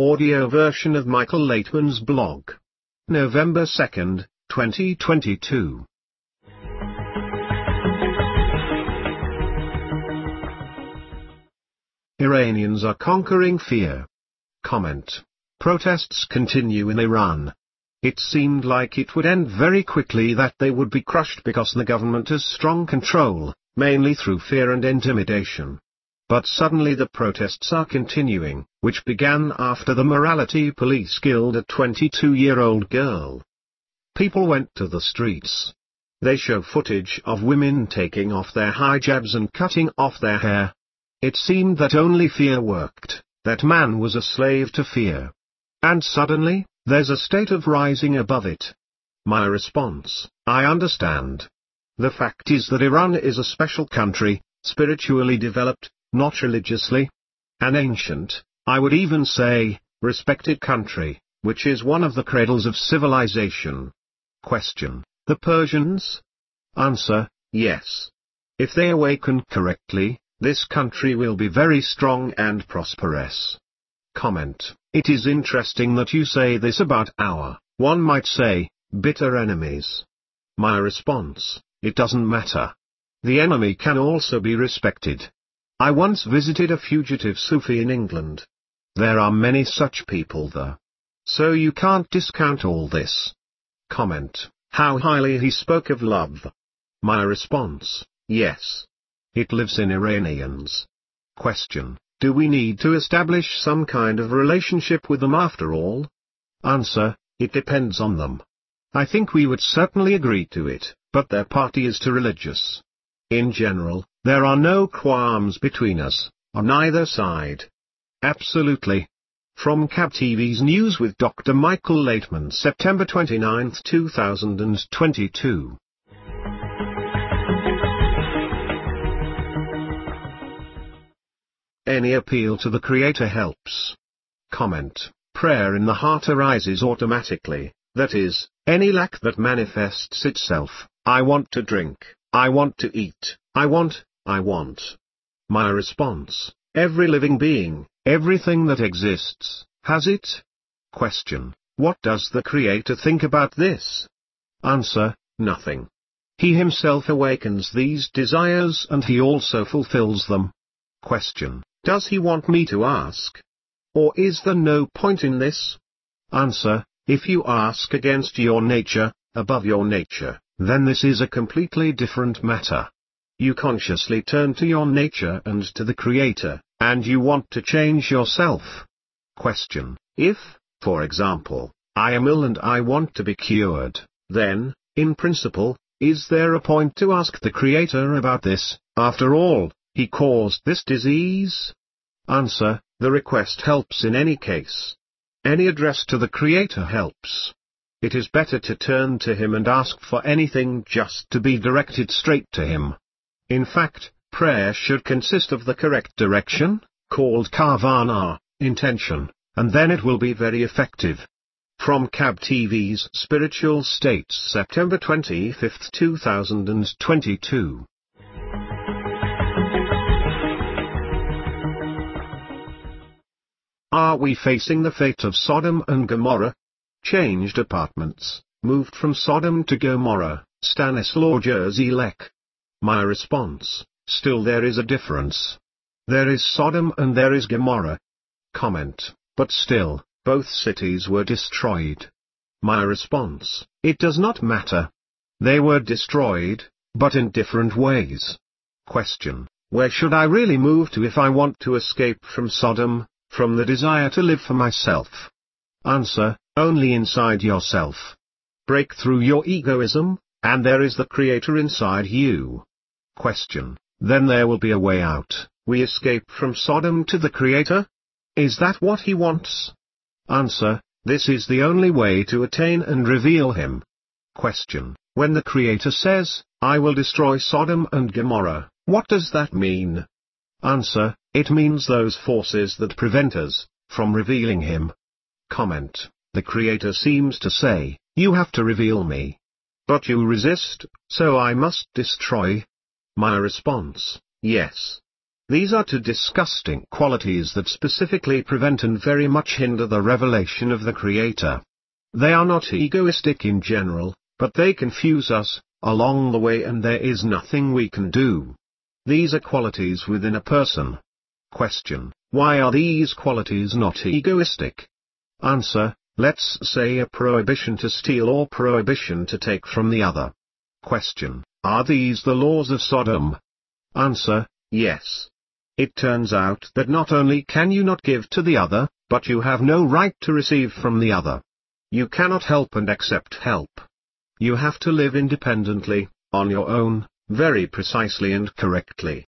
audio version of Michael Laitman's blog. November 2nd, 2022. Iranians are conquering fear. Comment. Protests continue in Iran. It seemed like it would end very quickly that they would be crushed because the government has strong control, mainly through fear and intimidation. But suddenly the protests are continuing, which began after the morality police killed a 22-year-old girl. People went to the streets. They show footage of women taking off their hijabs and cutting off their hair. It seemed that only fear worked, that man was a slave to fear. And suddenly, there's a state of rising above it. My response, I understand. The fact is that Iran is a special country, spiritually developed, not religiously. An ancient, I would even say, respected country, which is one of the cradles of civilization. Question. The Persians? Answer, yes. If they awaken correctly, this country will be very strong and prosperous. Comment. It is interesting that you say this about our, one might say, bitter enemies. My response, it doesn't matter. The enemy can also be respected. I once visited a fugitive Sufi in England. There are many such people there. So you can't discount all this. Comment. How highly he spoke of love. My response, yes. It lives in Iranians. Question. Do we need to establish some kind of relationship with them after all? Answer. It depends on them. I think we would certainly agree to it, but their party is too religious. In general, there are no qualms between us, on either side. Absolutely. From KabTV's News with Dr. Michael Laitman September 29, 2022. Any appeal to the Creator helps. Comment. Prayer in the heart arises automatically, that is, any lack that manifests itself, I want to drink, I want to eat, I want, I want. My response, every living being, everything that exists, has it? Question, what does the Creator think about this? Answer, nothing. He himself awakens these desires and he also fulfills them. Question, does he want me to ask? Or is there no point in this? Answer, if you ask against your nature, above your nature, then this is a completely different matter. You consciously turn to your nature and to the Creator, and you want to change yourself. Question. If, for example, I am ill and I want to be cured, then, in principle, is there a point to ask the Creator about this, after all, He caused this disease? Answer, the request helps in any case. Any address to the Creator helps. It is better to turn to Him and ask for anything just to be directed straight to Him. In fact, prayer should consist of the correct direction, called kavana, intention, and then it will be very effective. From KabTV's Spiritual States September 25, 2022 Are we facing the fate of Sodom and Gomorrah? Changed apartments, moved from Sodom to Gomorrah, Stanislaw Lec. My response, still there is a difference. There is Sodom and there is Gomorrah. Comment, but still, both cities were destroyed. My response, it does not matter. They were destroyed, but in different ways. Question, where should I really move to if I want to escape from Sodom, from the desire to live for myself? Answer, only inside yourself. Break through your egoism, and there is the Creator inside you. Question. Then there will be a way out, we escape from Sodom to the Creator? Is that what He wants? Answer. This is the only way to attain and reveal Him. Question. When the Creator says, I will destroy Sodom and Gomorrah, what does that mean? Answer. It means those forces that prevent us from revealing Him. Comment. The Creator seems to say, you have to reveal me. But you resist, so I must destroy. My response, yes. These are two disgusting qualities that specifically prevent and very much hinder the revelation of the Creator. They are not egoistic in general, but they confuse us, along the way and there is nothing we can do. These are qualities within a person. Question, why are these qualities not egoistic? Answer, let's say a prohibition to steal or prohibition to take from the other. Question, are these the laws of Sodom? Answer, yes. It turns out that not only can you not give to the other, but you have no right to receive from the other. You cannot help and accept help. You have to live independently, on your own, very precisely and correctly.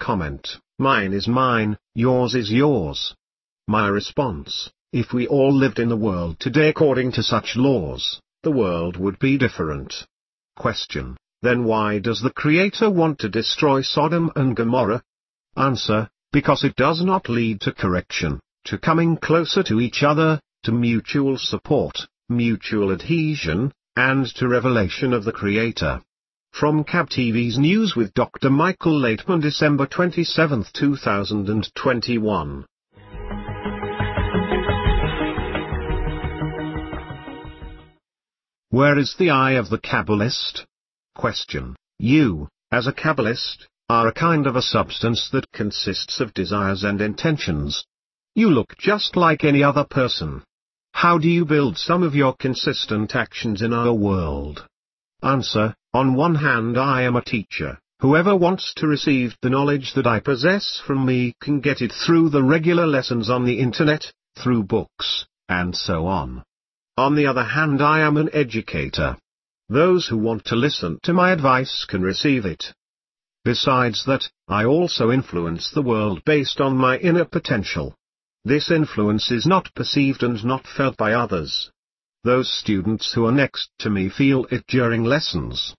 Comment, mine is mine, yours is yours. My response, if we all lived in the world today according to such laws, the world would be different. Question, then why does the Creator want to destroy Sodom and Gomorrah? Answer, because it does not lead to correction, to coming closer to each other, to mutual support, mutual adhesion, and to revelation of the Creator. From KabTV's News with Dr. Michael Laitman December 27, 2021 Where is the eye of the Kabbalist? Question. You, as a Kabbalist, are a kind of a substance that consists of desires and intentions. You look just like any other person. How do you build some of your consistent actions in our world? Answer, on one hand I am a teacher, whoever wants to receive the knowledge that I possess from me can get it through the regular lessons on the internet, through books, and so on. On the other hand I am an educator. Those who want to listen to my advice can receive it. Besides that, I also influence the world based on my inner potential. This influence is not perceived and not felt by others. Those students who are next to me feel it during lessons.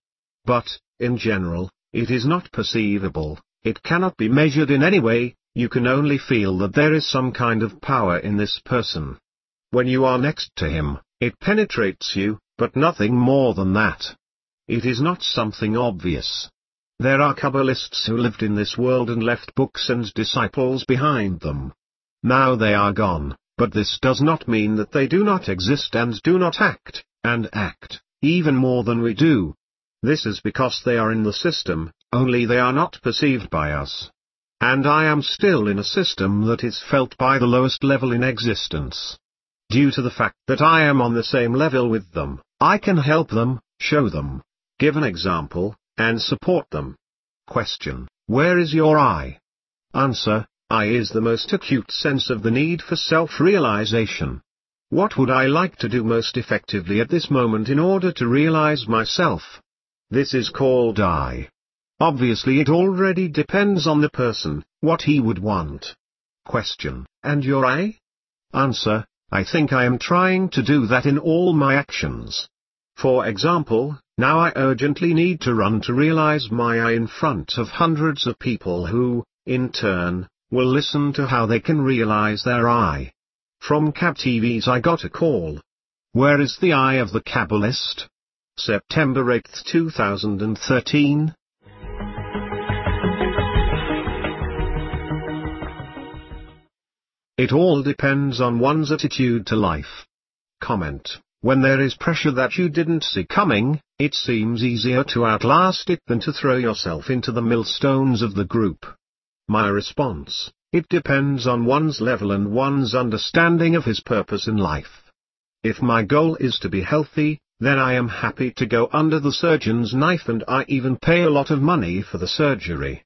But, in general, it is not perceivable, it cannot be measured in any way, you can only feel that there is some kind of power in this person. When you are next to him, it penetrates you, but nothing more than that. It is not something obvious. There are Kabbalists who lived in this world and left books and disciples behind them. Now they are gone, but this does not mean that they do not exist and do not act, and act, even more than we do. This is because they are in the system, only they are not perceived by us. And I am still in a system that is felt by the lowest level in existence. Due to the fact that I am on the same level with them, I can help them, show them, give an example, and support them. Question, where is your I? Answer, I is the most acute sense of the need for self-realization. What would I like to do most effectively at this moment in order to realize myself? This is called I. Obviously it already depends on the person, what he would want. Question, and your I? Answer, I think I am trying to do that in all my actions. For example, now I urgently need to run to realize my I in front of hundreds of people who, in turn, will listen to how they can realize their I. From KabTV's I got a call. Where is the eye of the Kabbalist? September 8, 2013. It all depends on one's attitude to life. Comment. When there is pressure that you didn't see coming, it seems easier to outlast it than to throw yourself into the millstones of the group. My response, it depends on one's level and one's understanding of his purpose in life. If my goal is to be healthy, then I am happy to go under the surgeon's knife and I even pay a lot of money for the surgery.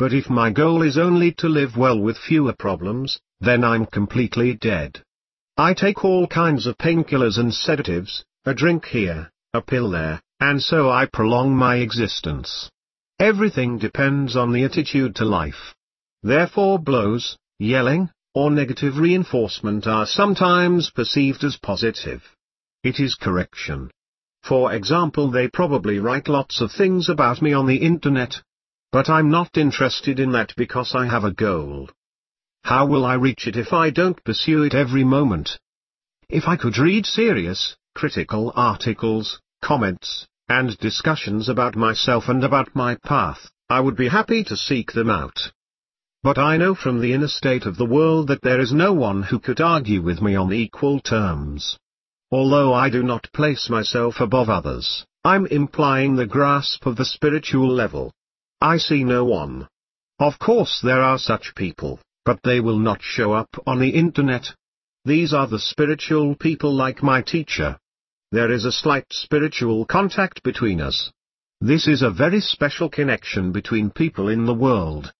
But if my goal is only to live well with fewer problems, then I'm completely dead. I take all kinds of painkillers and sedatives, a drink here, a pill there, and so I prolong my existence. Everything depends on the attitude to life. Therefore blows, yelling, or negative reinforcement are sometimes perceived as positive. It is correction. For example they probably write lots of things about me on the internet. But I'm not interested in that because I have a goal. How will I reach it if I don't pursue it every moment? If I could read serious, critical articles, comments, and discussions about myself and about my path, I would be happy to seek them out. But I know from the inner state of the world that there is no one who could argue with me on equal terms. Although I do not place myself above others, I'm implying the grasp of the spiritual level. I see no one. Of course there are such people, but they will not show up on the internet. These are the spiritual people like my teacher. There is a slight spiritual contact between us. This is a very special connection between people in the world.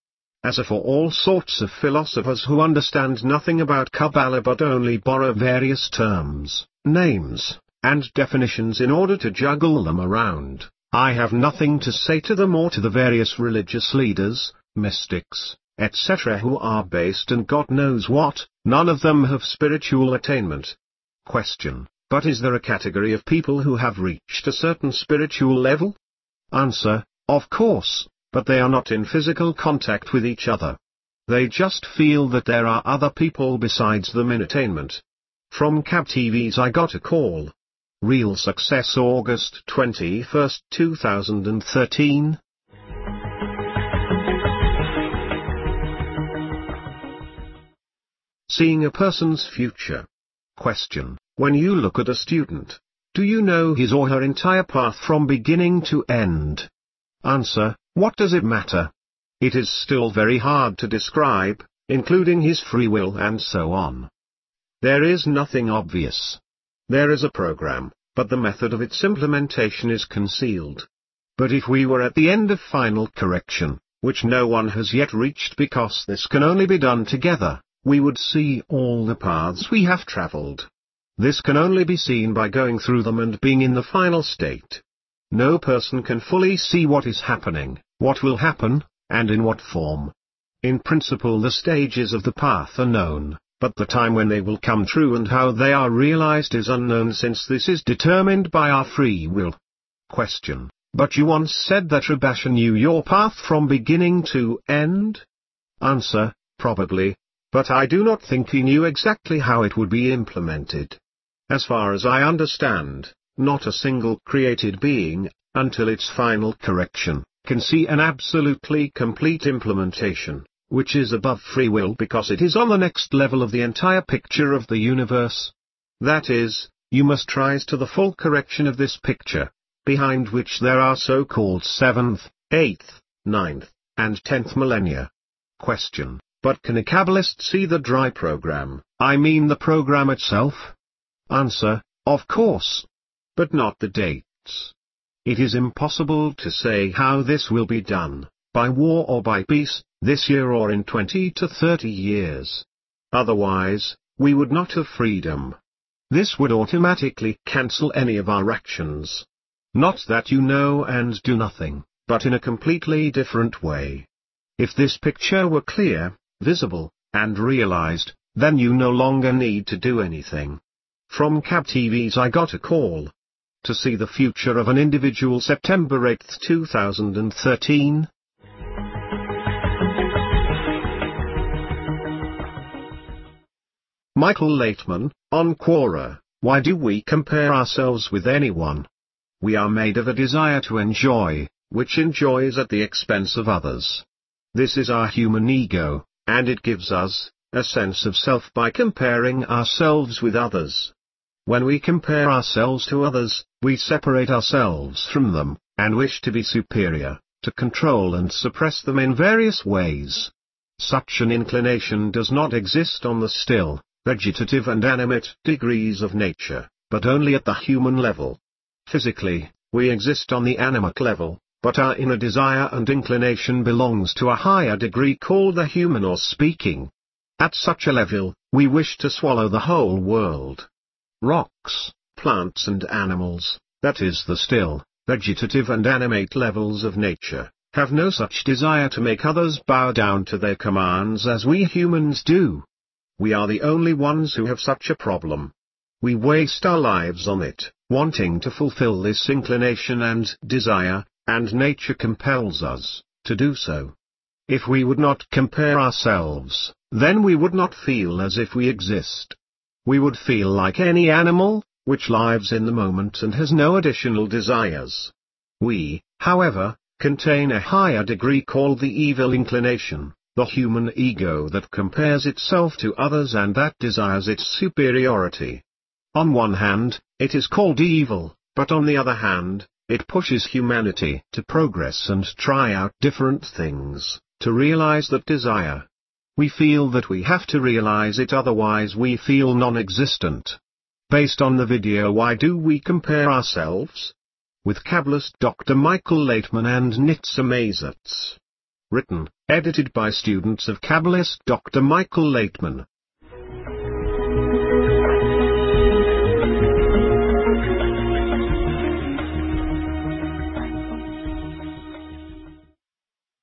As for all sorts of philosophers who understand nothing about Kabbalah but only borrow various terms, names, and definitions in order to juggle them around, I have nothing to say to them or to the various religious leaders, mystics, etc. who are based and God knows what, none of them have spiritual attainment. Question. But is there a category of people who have reached a certain spiritual level? Answer. Of course, but they are not in physical contact with each other. They just feel that there are other people besides them in attainment. From KabTV's I got a call. Real Success August 21, 2013 Seeing a person's future. Question. When you look at a student, do you know his or her entire path from beginning to end? Answer. What does it matter? It is still very hard to describe, including his free will and so on. There is nothing obvious. There is a program, but the method of its implementation is concealed. But if we were at the end of final correction, which no one has yet reached because this can only be done together, we would see all the paths we have traveled. This can only be seen by going through them and being in the final state. No person can fully see what is happening, what will happen, and in what form. In principle the stages of the path are known, but the time when they will come true and how they are realized is unknown since this is determined by our free will. Question. But you once said that Rabasha knew your path from beginning to end? Answer, probably, but I do not think he knew exactly how it would be implemented. As far as I understand, not a single created being, until its final correction, can see an absolutely complete implementation, which is above free will because it is on the next level of the entire picture of the universe. That is, you must rise to the full correction of this picture, behind which there are so-called seventh, eighth, ninth, and tenth millennia. Question. But can a Kabbalist see the dry program, I mean the program itself? Answer, of course. But not the dates. It is impossible to say how this will be done, by war or by peace, this year or in 20 to 30 years. Otherwise, we would not have freedom. This would automatically cancel any of our actions. Not that you know and do nothing, but in a completely different way. If this picture were clear, visible, and realized, then you no longer need to do anything. From KabTV's I got a call. To see the future of an individual September 8, 2013. Michael Laitman, on Quora, why do we compare ourselves with anyone? We are made of a desire to enjoy, which enjoys at the expense of others. This is our human ego, and it gives us, a sense of self by comparing ourselves with others. When we compare ourselves to others, we separate ourselves from them, and wish to be superior, to control and suppress them in various ways. Such an inclination does not exist on the still, vegetative and animate degrees of nature, but only at the human level. Physically, we exist on the animate level, but our inner desire and inclination belongs to a higher degree called the human or speaking. At such a level, we wish to swallow the whole world. Rocks, plants and animals, that is the still, vegetative and animate levels of nature, have no such desire to make others bow down to their commands as we humans do. We are the only ones who have such a problem. We waste our lives on it, wanting to fulfill this inclination and desire, and nature compels us to do so. If we would not compare ourselves, then we would not feel as if we exist. We would feel like any animal, which lives in the moment and has no additional desires. We, however, contain a higher degree called the evil inclination, the human ego that compares itself to others and that desires its superiority. On one hand, it is called evil, but on the other hand, it pushes humanity to progress and try out different things, to realize that desire. We feel that we have to realize it otherwise we feel non-existent. Based on the video why do we compare ourselves? With Kabbalist Dr. Michael Laitman and Nitza Mazoz. Written, edited by students of Kabbalist Dr. Michael Laitman.